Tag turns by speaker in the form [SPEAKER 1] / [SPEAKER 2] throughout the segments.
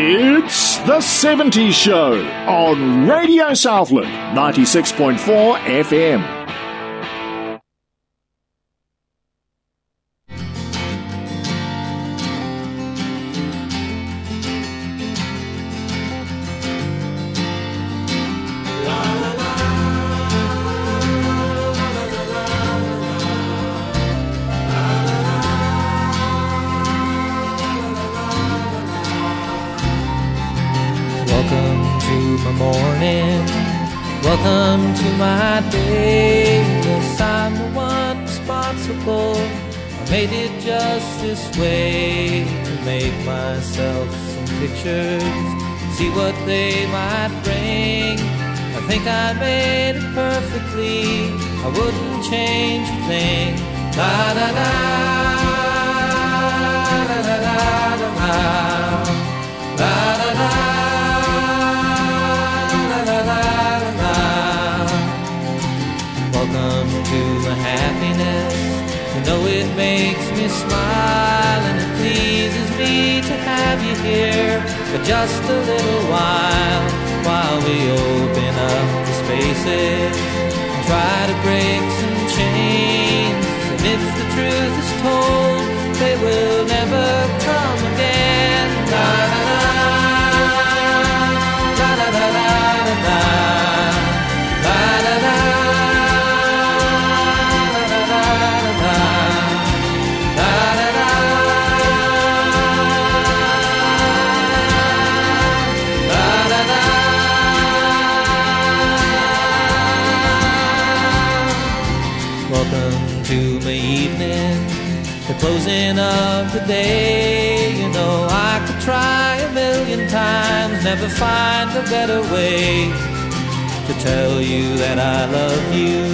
[SPEAKER 1] It's the 70s Show on Radio Southland 96.4 FM.
[SPEAKER 2] Told, they will day. You know, I could try a million times, never find a better way to tell you that I love you.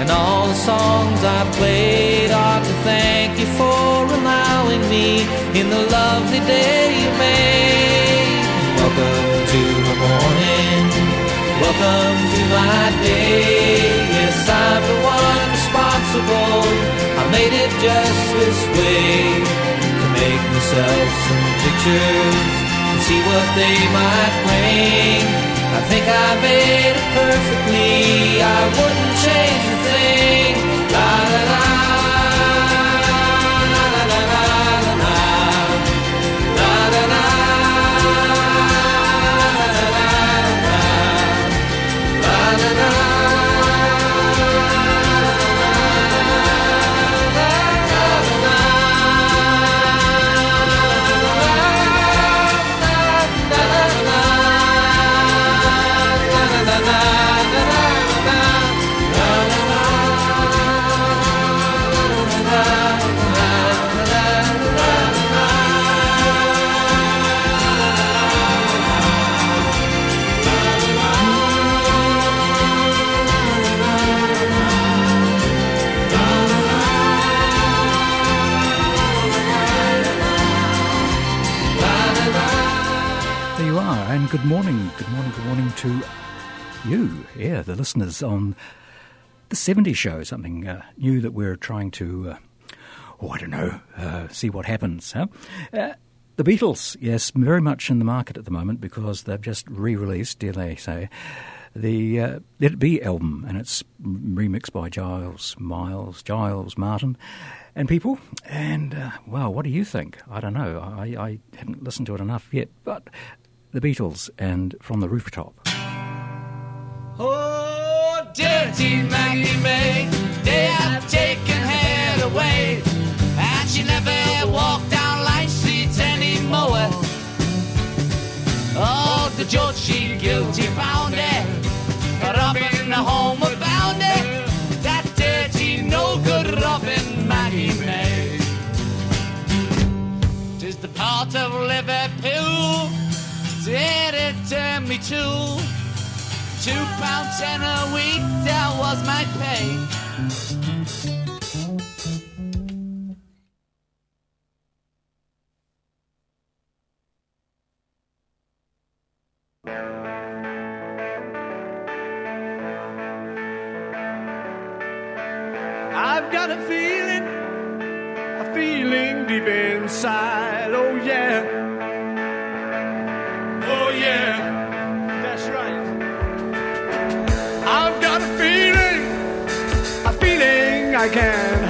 [SPEAKER 2] And all the songs I played are to thank you for allowing me in the lovely day you made. Welcome to the morning. Welcome to my day. Yes, I'm the one responsible. I made it just this way make myself some pictures and see what they might bring. I think I made it perfectly. I wouldn't change a thing. La la la.
[SPEAKER 3] Good morning, good morning, good morning to you, yeah, the listeners on the 70 show, something uh, new that we're trying to, uh, oh, I don't know, uh, see what happens. Huh? Uh, the Beatles, yes, very much in the market at the moment because they've just re released, dare they say, the uh, Let It Be album, and it's remixed by Giles Miles, Giles Martin, and people. And, uh, well, what do you think? I don't know. I, I haven't listened to it enough yet, but the Beatles and From the Rooftop.
[SPEAKER 2] Oh, dirty Maggie May, they have taken her away, and she never walked down Lime Street anymore. Oh, the judge, she guilty found her, robbing the home
[SPEAKER 4] sent me two. Two pounds ten a week, that was my pay.
[SPEAKER 5] I've got a feeling, a feeling deep inside. Oh yeah, oh yeah, I can't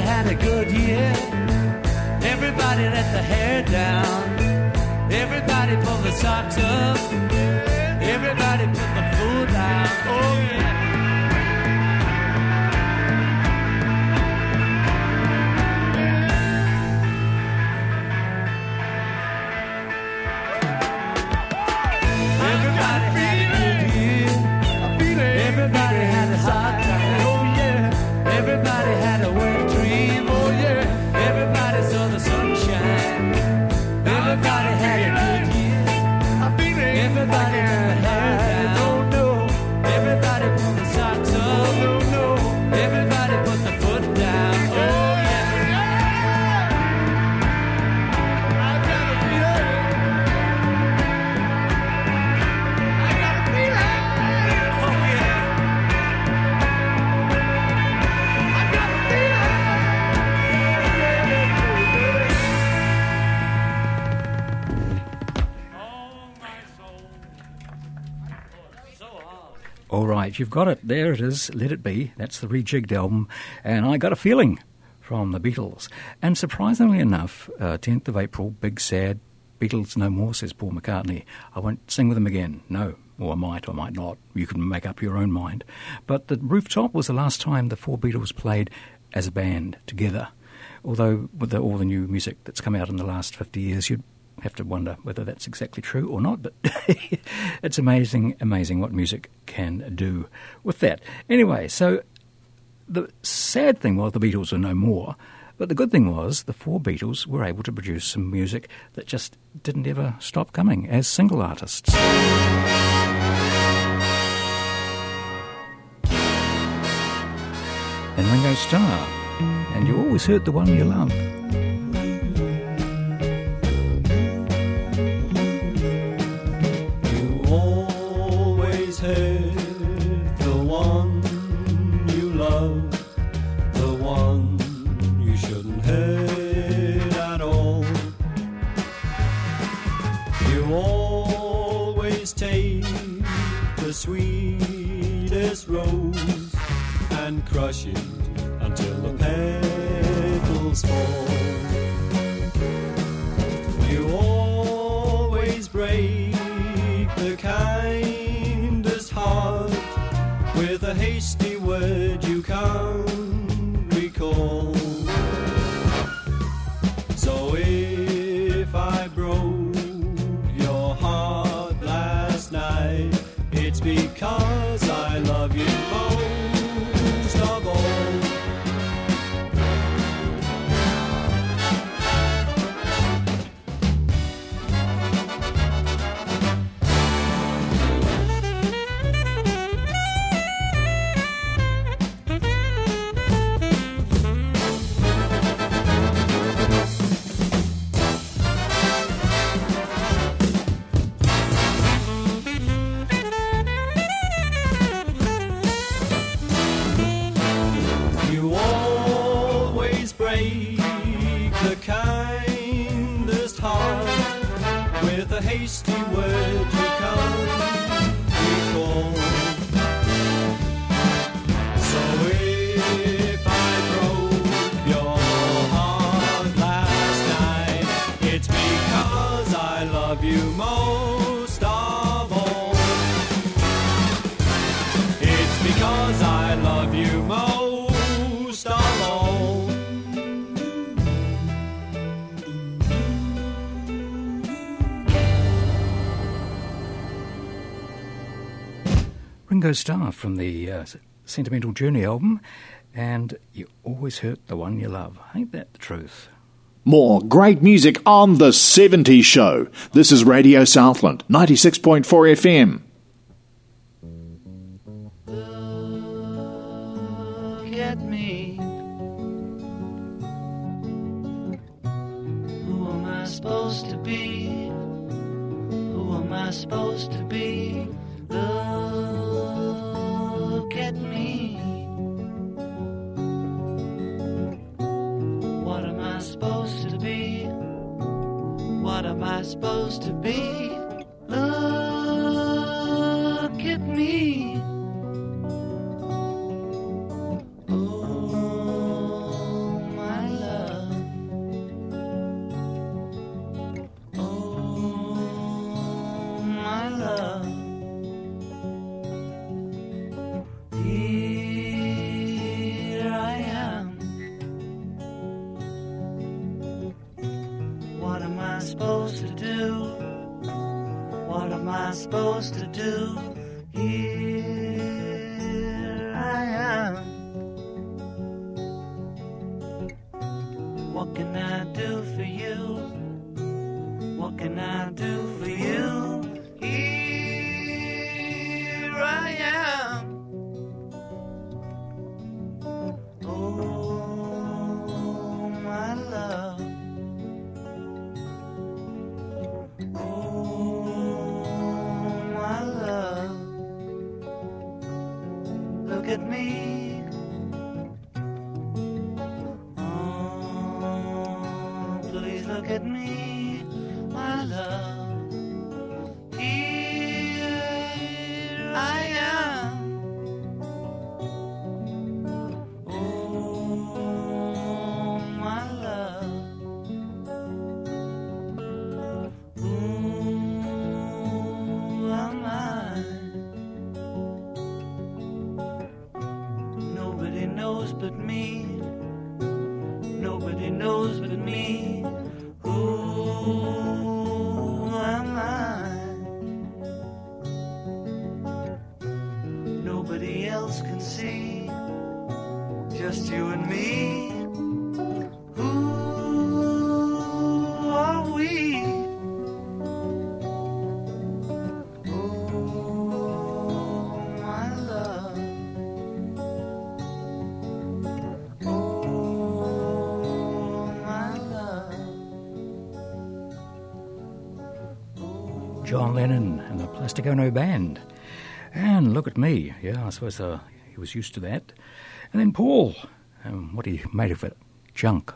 [SPEAKER 5] Everybody
[SPEAKER 4] had a good year. Everybody let the hair down. Everybody pulled the socks up. Everybody put the food down. Oh yeah.
[SPEAKER 3] Right, you've got it. There it is. Let it be. That's the rejigged album. And I got a feeling from the Beatles. And surprisingly enough, uh, 10th of April, big sad. Beatles no more, says Paul McCartney. I won't sing with them again. No. Or I might, or might not. You can make up your own mind. But the rooftop was the last time the four Beatles played as a band together. Although, with the, all the new music that's come out in the last 50 years, you'd have to wonder whether that's exactly true or not, but it's amazing, amazing what music can do with that. Anyway, so the sad thing was the Beatles are no more, but the good thing was the four Beatles were able to produce some music that just didn't ever stop coming as single artists. And Ringo Starr, and you always hurt the one you love.
[SPEAKER 6] Crush it until the petals fall. You always break the kindest heart with a hasty word you can't
[SPEAKER 3] Ringo Starr from the uh, Sentimental Journey album, and you always hurt the one you love. Ain't that the truth?
[SPEAKER 1] More great music on The 70s Show. This is Radio Southland, 96.4 FM.
[SPEAKER 7] Look at me. Who am I supposed to be? Who am I supposed to be? Look Supposed to be? What am I supposed to be? Look at me.
[SPEAKER 3] John Lennon and the Plastic Ono Band. And look at me. Yeah, I suppose uh, he was used to that. And then Paul, um, what he made of it? Junk.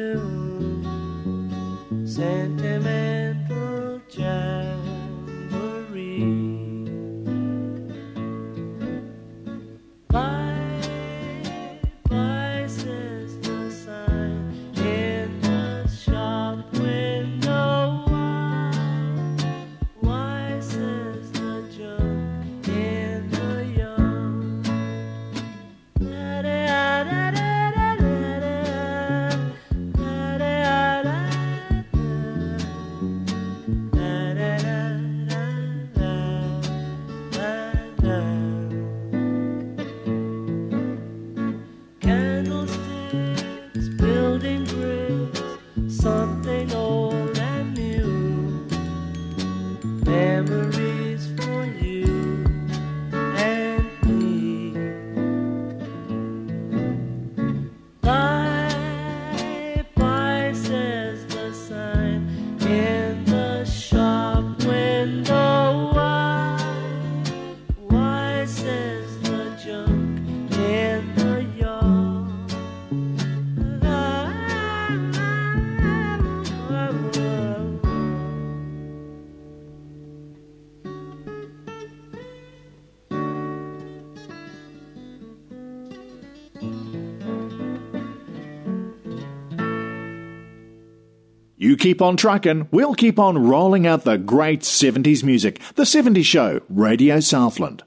[SPEAKER 8] to keep on truckin', we'll keep on rolling out the great 70s music. The 70s Show, Radio Southland.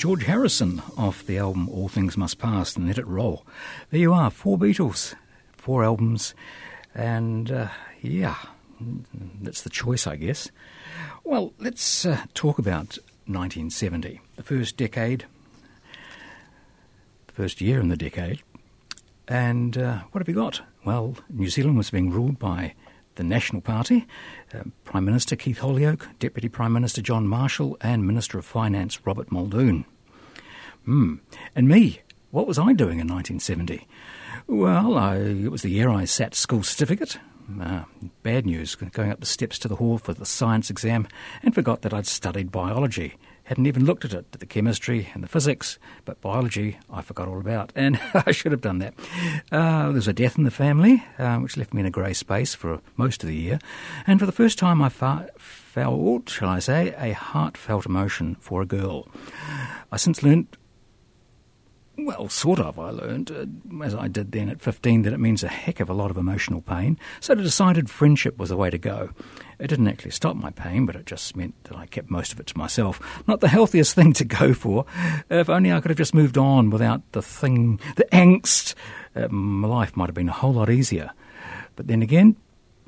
[SPEAKER 3] George Harrison off the album All Things Must Pass and Let It Roll. There you are, four Beatles, four albums, and uh, yeah, that's the choice, I guess. Well, let's uh, talk about 1970, the first decade, the first year in the decade. And uh, what have you got? Well, New Zealand was being ruled by the National Party, Prime Minister Keith Holyoake, Deputy Prime Minister John Marshall, and Minister of Finance Robert Muldoon. Hmm. And me, what was I doing in 1970? Well, I, it was the year I sat school certificate. Uh, bad news, going up the steps to the hall for the science exam, and forgot that I'd studied biology. Hadn't even looked at it, the chemistry and the physics, but biology I forgot all about, and I should have done that. Uh, there was a death in the family, uh, which left me in a grey space for most of the year, and for the first time I fa- felt, shall I say, a heartfelt emotion for a girl. I since learnt well, sort of, I learned, uh, as I did then at 15, that it means a heck of a lot of emotional pain. So I decided friendship was the way to go. It didn't actually stop my pain, but it just meant that I kept most of it to myself. Not the healthiest thing to go for. If only I could have just moved on without the thing, the angst, uh, my life might have been a whole lot easier. But then again,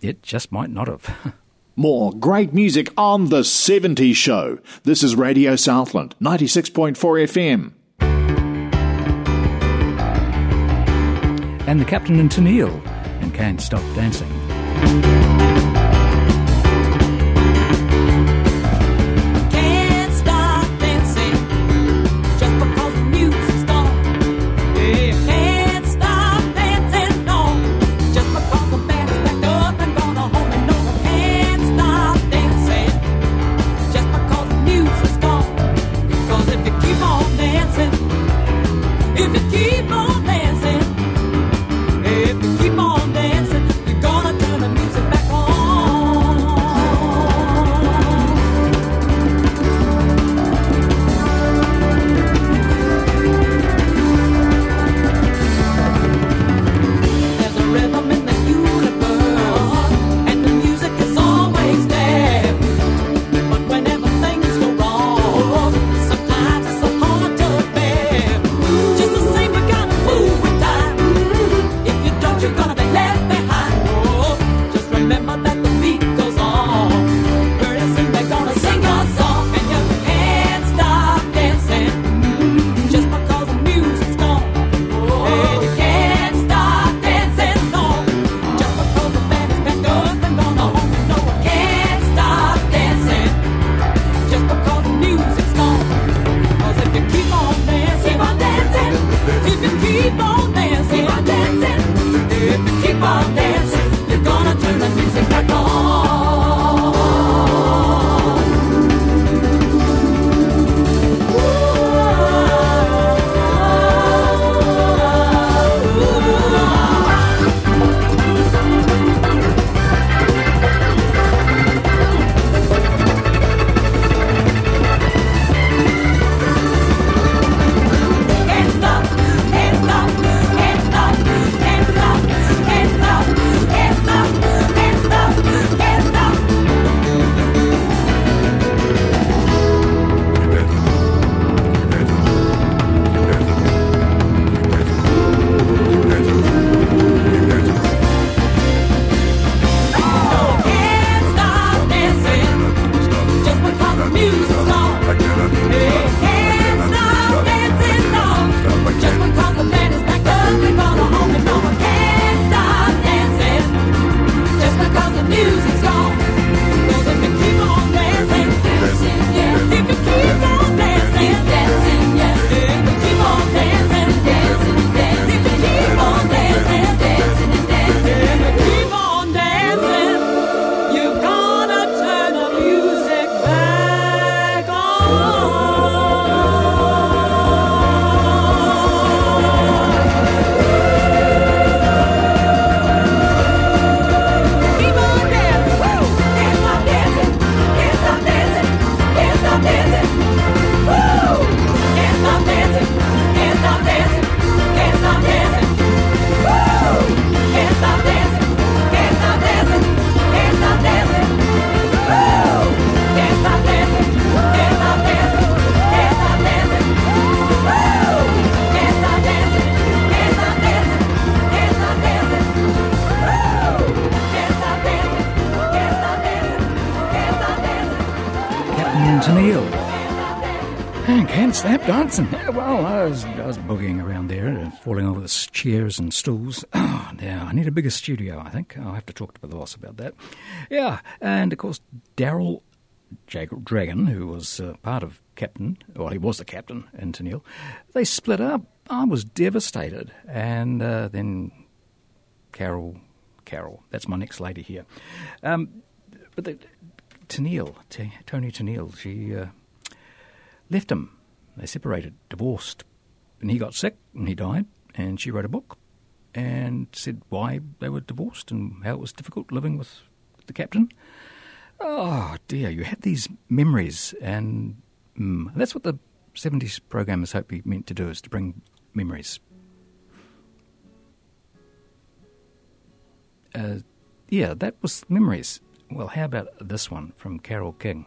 [SPEAKER 3] it just might not have.
[SPEAKER 8] More great music on The 70s Show. This is Radio Southland, 96.4 FM.
[SPEAKER 3] And the captain and Tennille and Can't Stop Dancing.
[SPEAKER 9] Yeah,
[SPEAKER 10] well, I was, I was boogieing around there, uh, falling over the chairs and stools. Now, I need a bigger studio, I think. I'll have to talk to the boss about that. Yeah, and of course, Daryl Jag- Dragon, who was uh, part of Captain, well, he was the captain in Tennille, they split up. I was devastated. And uh, then Carole, Carole, that's my next lady here. Um, but the, Tennille, T- Toni Tennille, she uh, left him. They separated, divorced. And he got sick and he died. And she wrote a book and said why they were divorced and how it was difficult living with the captain. Oh dear, you had these memories, and mm, that's what the 70s program is hopefully meant to do, is to bring memories. Uh, yeah, that was memories. Well, how about this one from Carole King?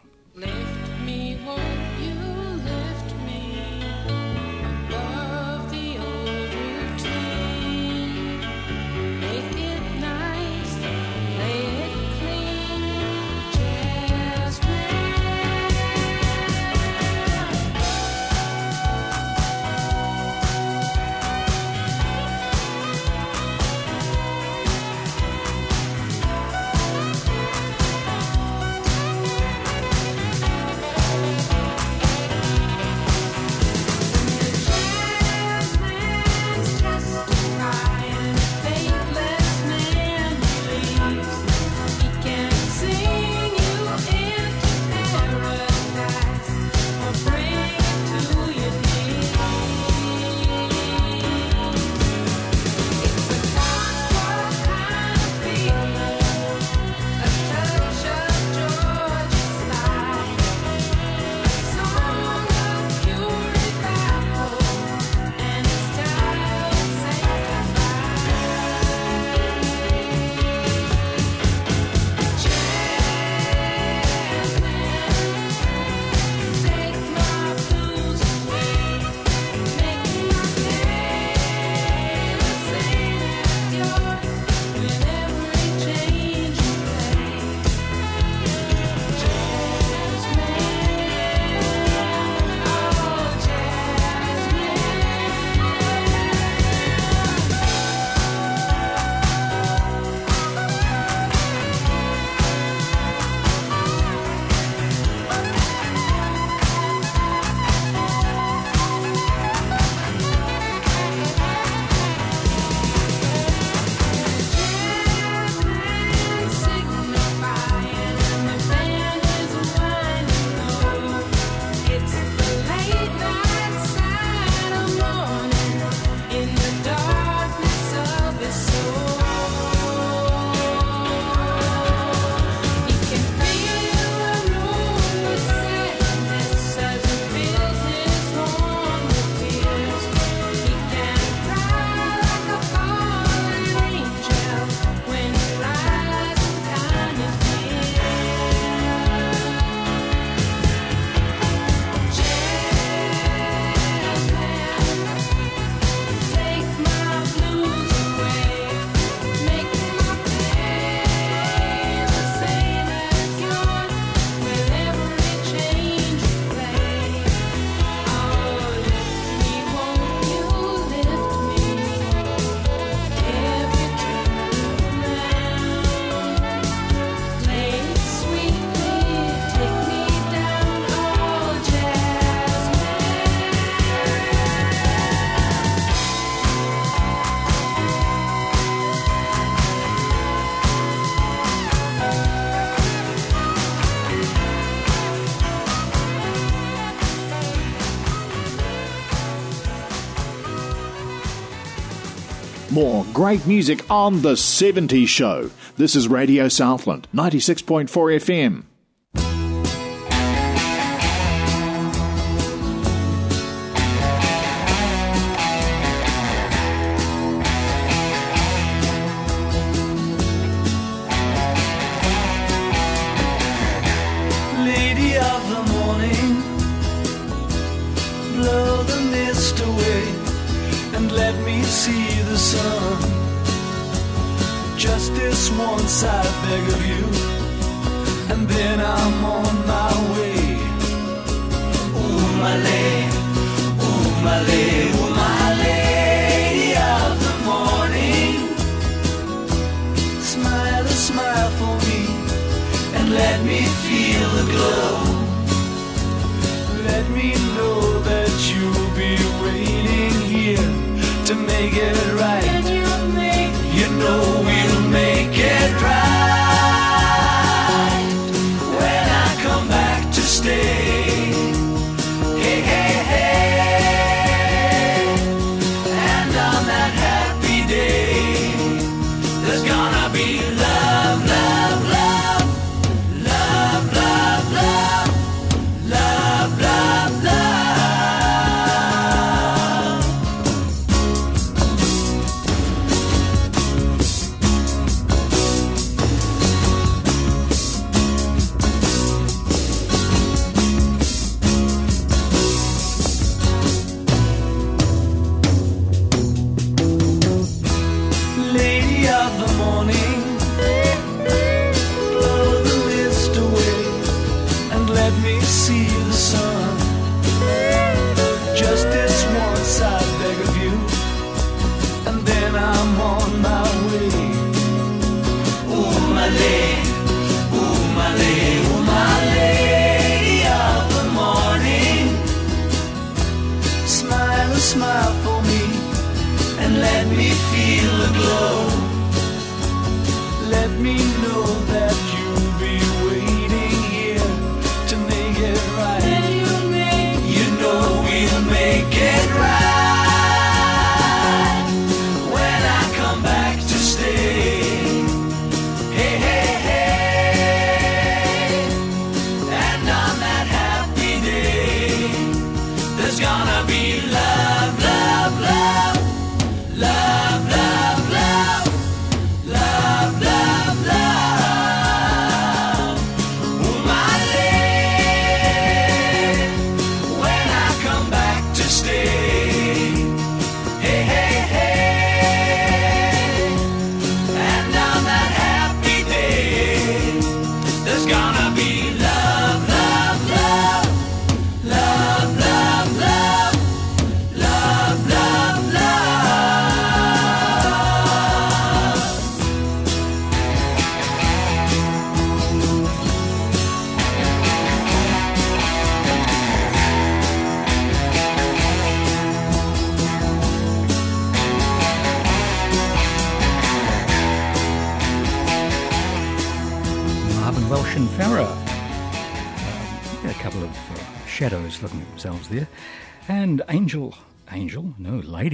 [SPEAKER 4] Great music on The 70s Show. This is Radio Southland, 96.4 FM. get it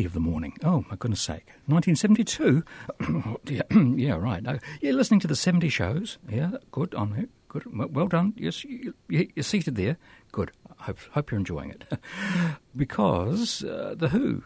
[SPEAKER 3] Of the Morning. Oh, my goodness sake. 1972? yeah, right. You're listening to the 70 shows. Yeah, good on it. Good. Well done. Yes, you, are seated there. Good. I hope, hope you're enjoying it. because uh, The Who.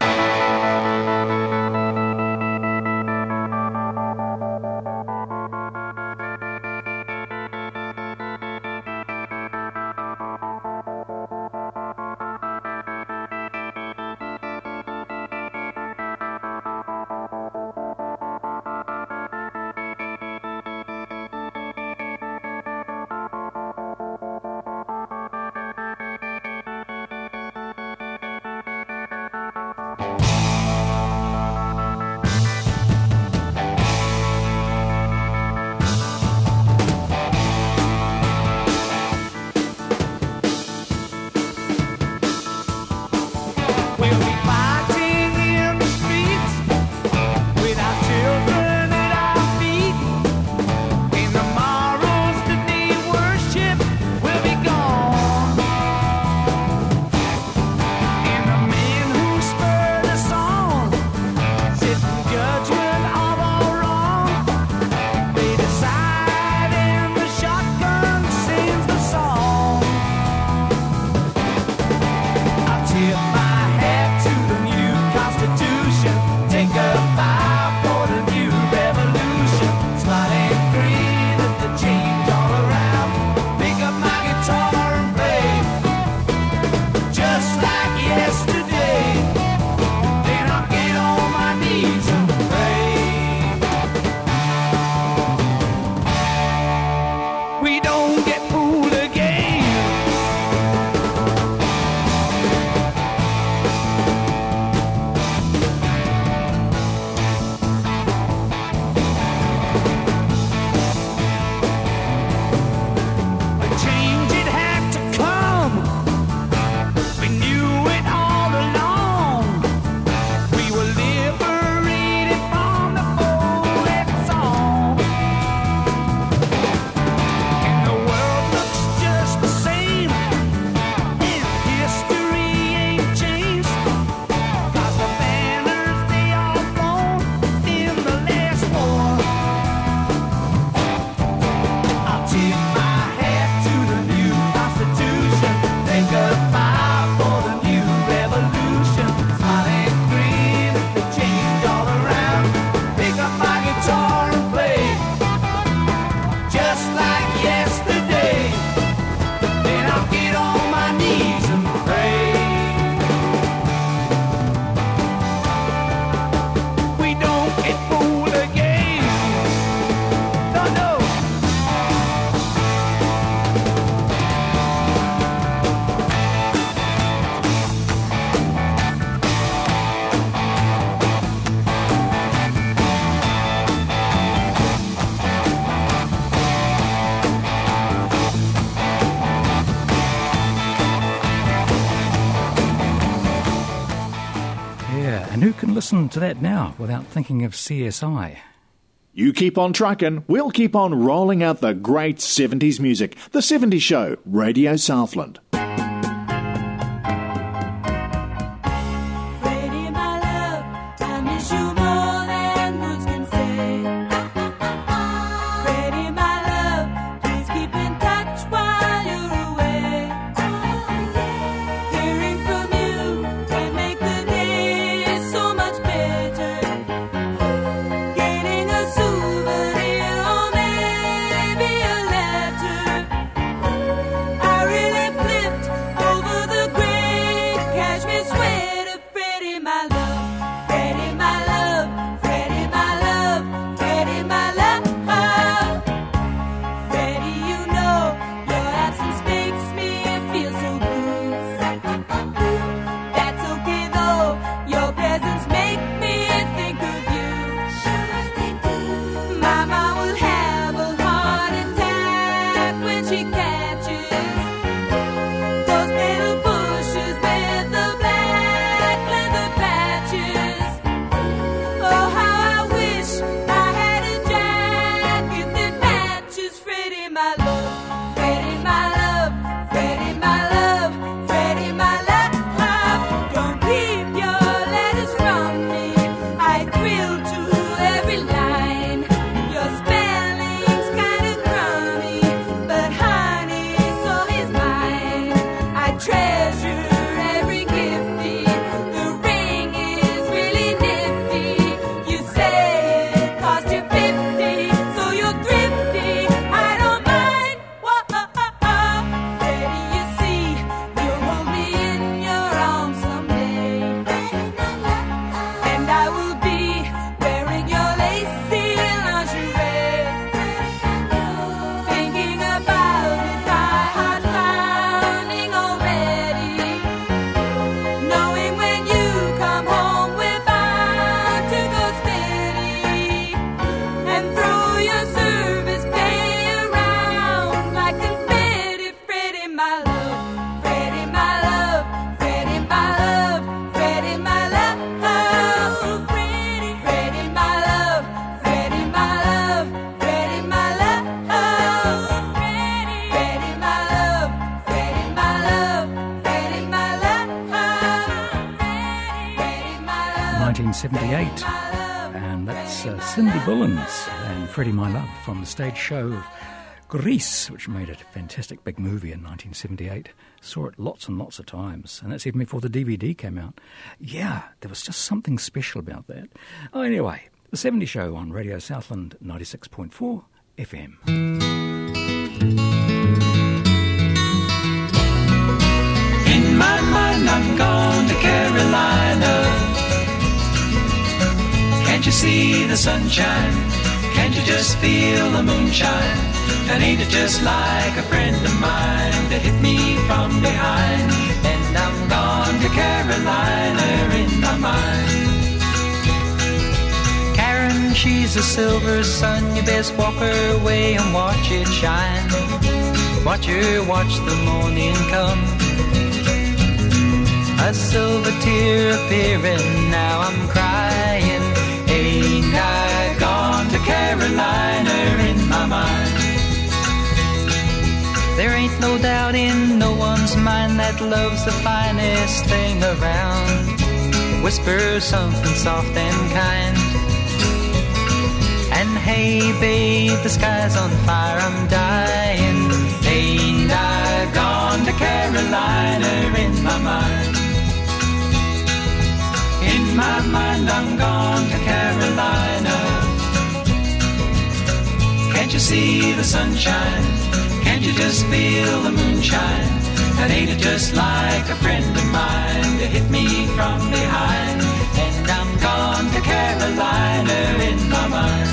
[SPEAKER 4] To
[SPEAKER 3] that now without thinking of CSI.
[SPEAKER 11] You keep on trucking, we'll keep on rolling out the great 70s music. The 70s Show, Radio Southland.
[SPEAKER 3] Bullens and Freddie My Love from the stage show of Grease, which made it a fantastic big movie in 1978. Saw it lots and lots of times, and that's even before the DVD came out. Yeah, there was just something special about that. Oh, anyway, the 70 show on Radio Southland 96.4 FM.
[SPEAKER 12] The sunshine? Can't you just feel the moonshine? And ain't it just like a friend of mine to hit me from behind? And I'm gone to Carolina in my mind. Karen, she's a silver sun. You best walk her way and watch it shine. Watch her watch the morning come. A silver tear appearing, now I'm crying. Carolina in my mind? There ain't no doubt in no one's mind that love's the finest thing around. Whisper something soft and kind. And hey, babe, the sky's on fire, I'm dying. Ain't I gone to Carolina in my mind? In my mind, I'm gone to Carolina. Can't you see the sunshine? Can't you just feel the moonshine? And ain't it just like a friend of mine to hit me from behind? And I'm gone to Carolina in my mind.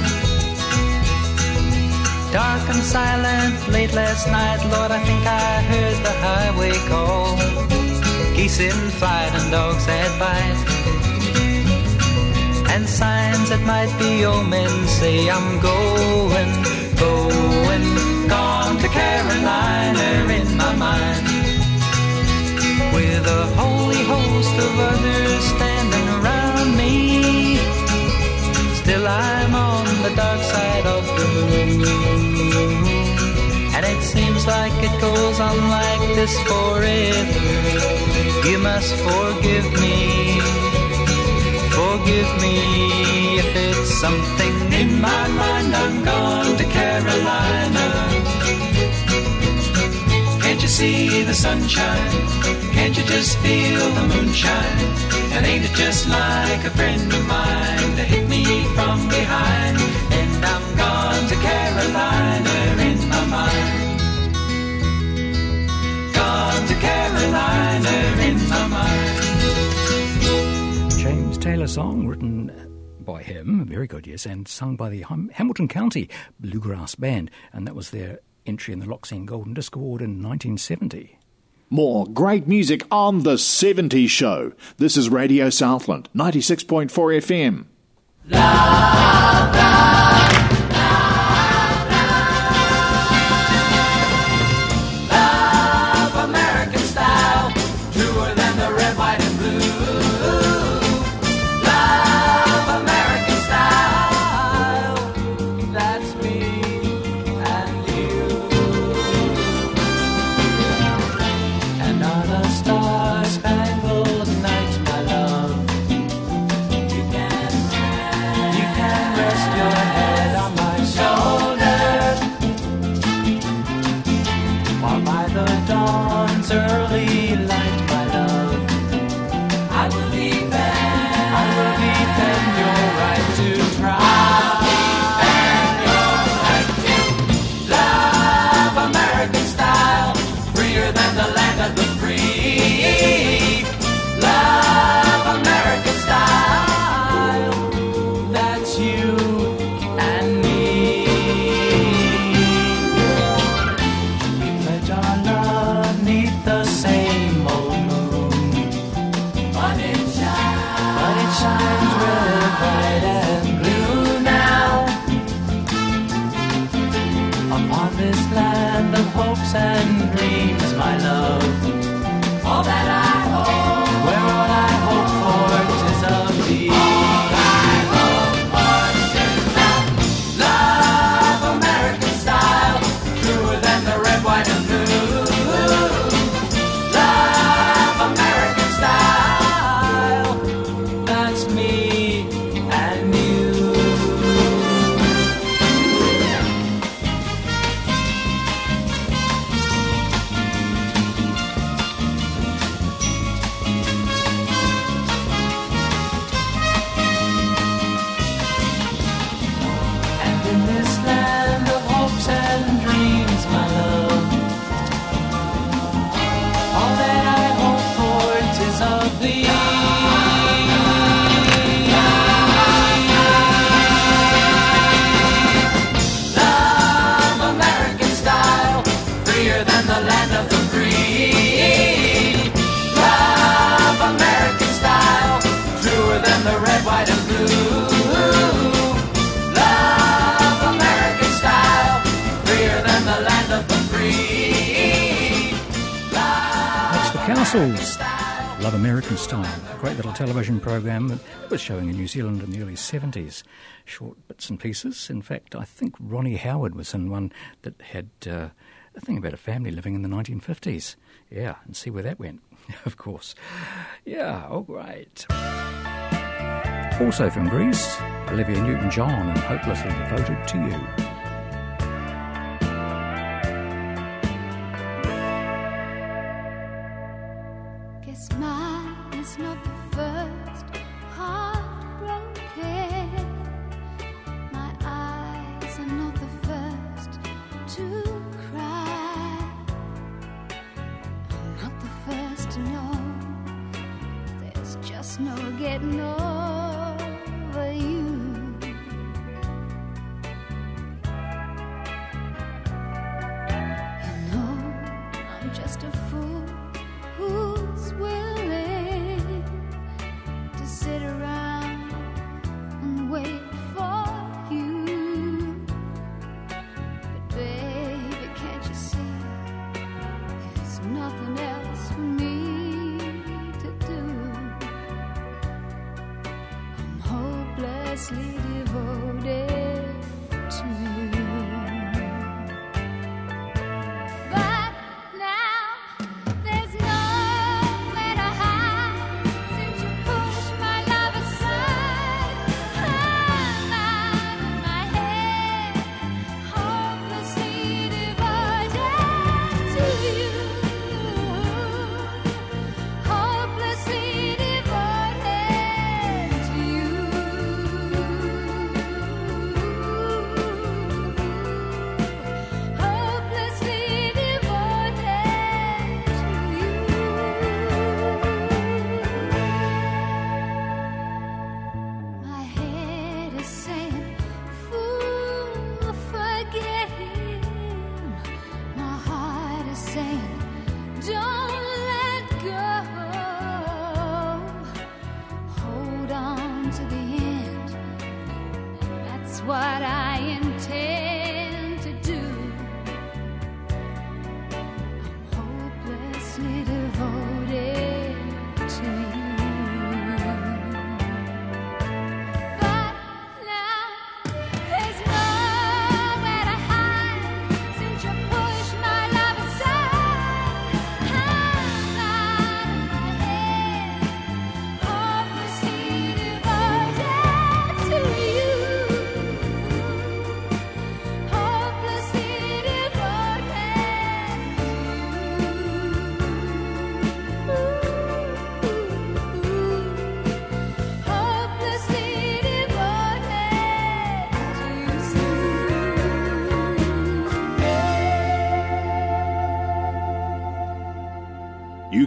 [SPEAKER 12] Dark and silent, late last night, Lord, I think I heard the highway call. Geese in flight and dogs that bite and signs that might be omens say I'm going, going, gone to Carolina in my mind. With a holy host of others standing around me, still I'm on the dark side of the moon. And it seems like it goes on like this forever. You must forgive me. Forgive me if it's something in my mind. I'm gone to Carolina. Can't you see the sunshine? Can't you just feel the moonshine? And ain't it just like a friend of mine to hit me from behind? And I'm gone to Carolina in my mind. Gone to Carolina in my mind.
[SPEAKER 10] James Taylor song written by him, very good, yes, and sung by the Ham- Hamilton County Bluegrass Band, and that was their entry in the Loxene Golden Disc Award in 1970.
[SPEAKER 1] More great music on The 70s Show. This is Radio Southland, 96.4 FM.
[SPEAKER 3] Love
[SPEAKER 10] showing in New Zealand in the early 70s. Short bits and pieces. In fact, I think Ronnie Howard was in one that had uh, a thing about a family living in the 1950s. Yeah, and see where that went, of course. Yeah, all right. Also from Grease, Olivia Newton John and Hopelessly Devoted to You.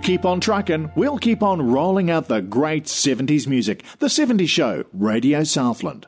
[SPEAKER 8] Keep on trucking, we'll keep on rolling out the great 70s music. The 70s Show, Radio Southland.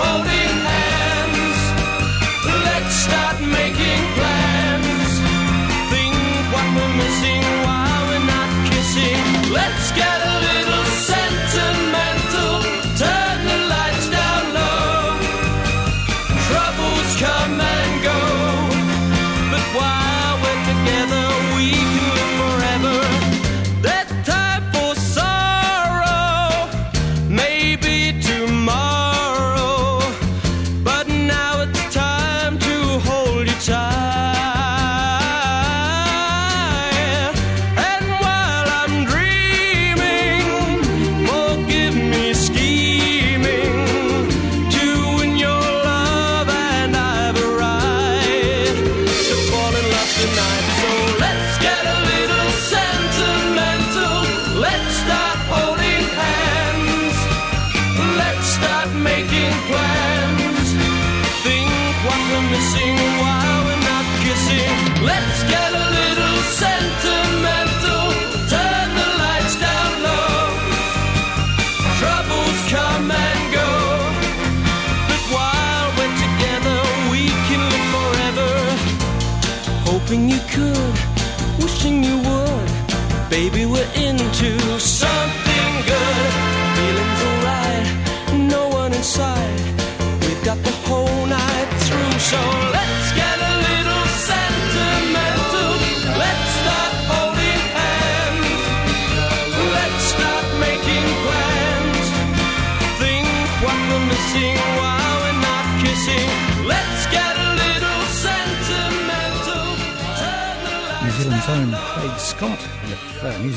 [SPEAKER 13] Start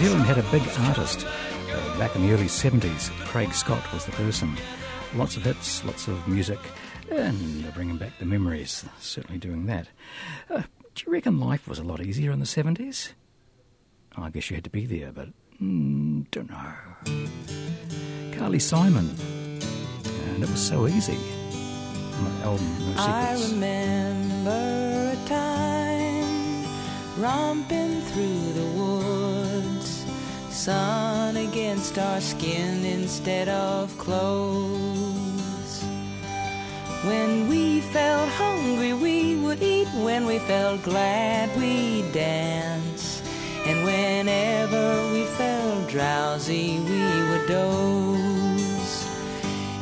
[SPEAKER 3] Zealand had a big artist uh, back in the early 70s, Craig Scott was the person. Lots of hits, lots of music, and bringing back the memories. Certainly doing that. Uh, do you reckon life was a lot easier in the 70s? I guess you had to be there, but mm, don't know. Carly Simon, and it was so easy. Album No
[SPEAKER 10] I remember a time romping through sun against our skin instead of clothes. When we felt hungry, we would eat. When we felt glad, we'd dance. And whenever we felt drowsy, we would doze.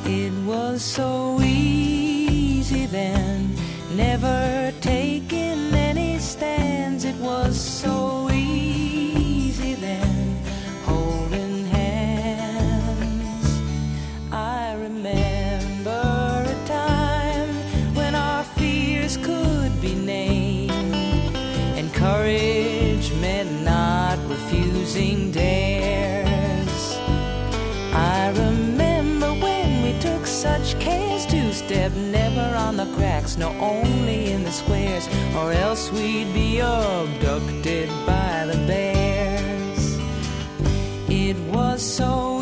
[SPEAKER 10] It was so easy then, never taking any stands. It was so the cracks, no, only in the squares, or else we'd be abducted by the bears. It was so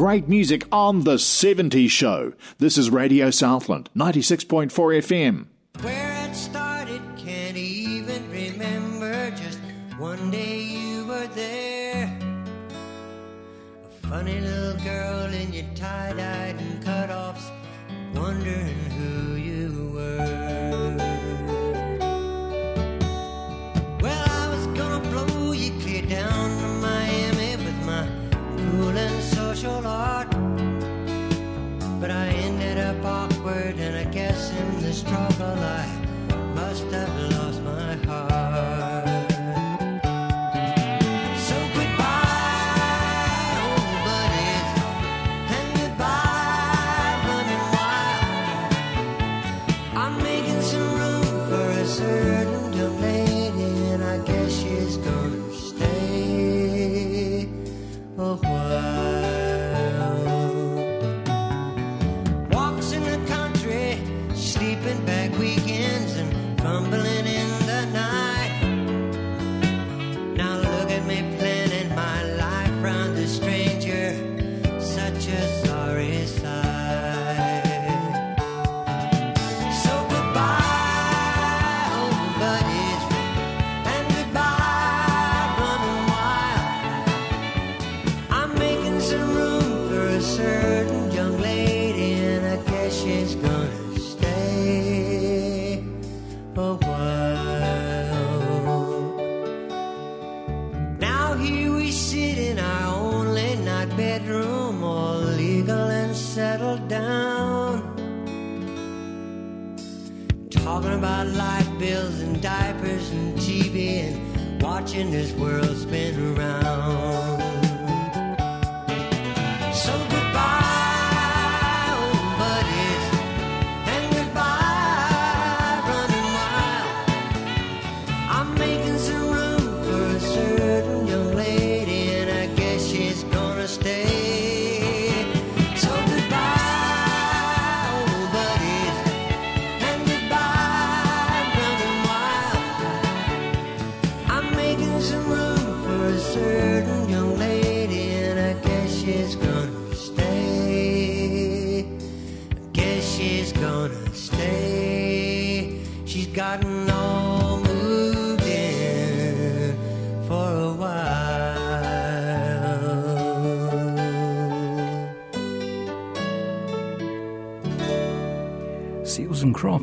[SPEAKER 8] great music on The 70s Show. This is Radio Southland, 96.4 FM.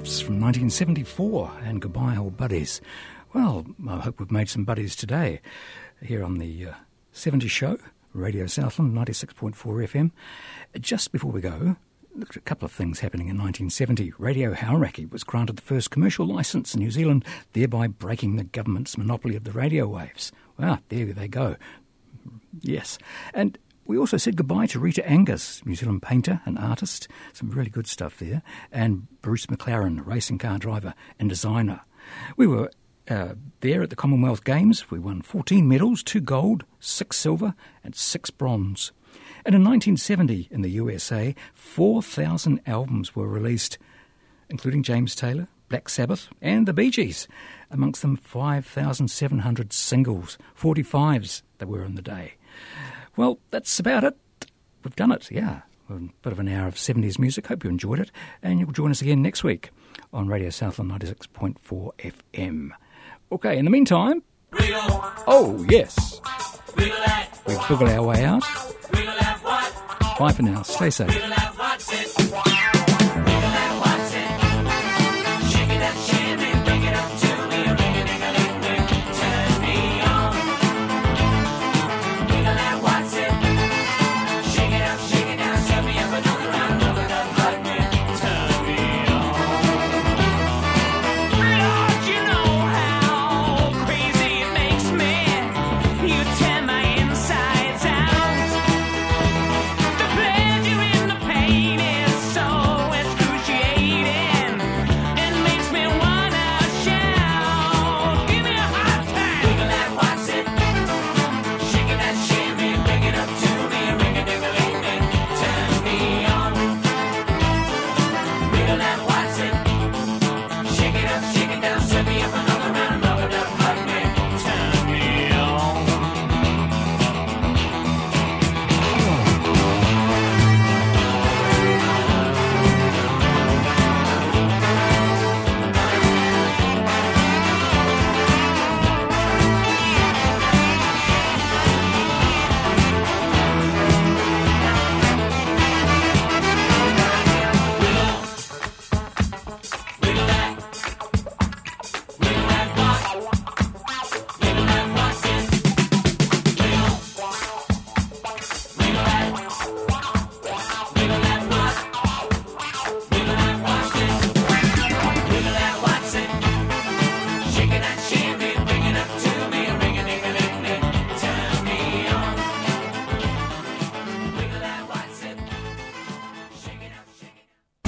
[SPEAKER 3] From 1974 and Goodbye Old Buddies. Well, I hope we've made some buddies today here on the uh, 70 show, Radio Southland 96.4 FM. Just before we go, look at a couple of things happening in 1970. Radio Hauraki was granted the first commercial licence in New Zealand, thereby breaking the government's monopoly of the radio waves. Well, there they go. Yes. And we also said goodbye to Rita Angus, New Zealand painter and artist. Some really good stuff there. And Bruce McLaren, racing car driver and designer. We were uh, there at the Commonwealth Games. We won 14 medals, two gold, six silver, and six bronze. And in 1970, in the USA, 4,000 albums were released, including James Taylor, Black Sabbath, and the Bee Gees. Amongst them, 5,700 singles, 45s that were in the day. Well, that's about it. We've done it, yeah. A bit of an hour of 70s music. Hope you enjoyed it. And you'll join us again next week on Radio Southland 96.4 FM. Okay, in the meantime. Oh, yes. we've boogle our way out. Bye for now. Stay safe.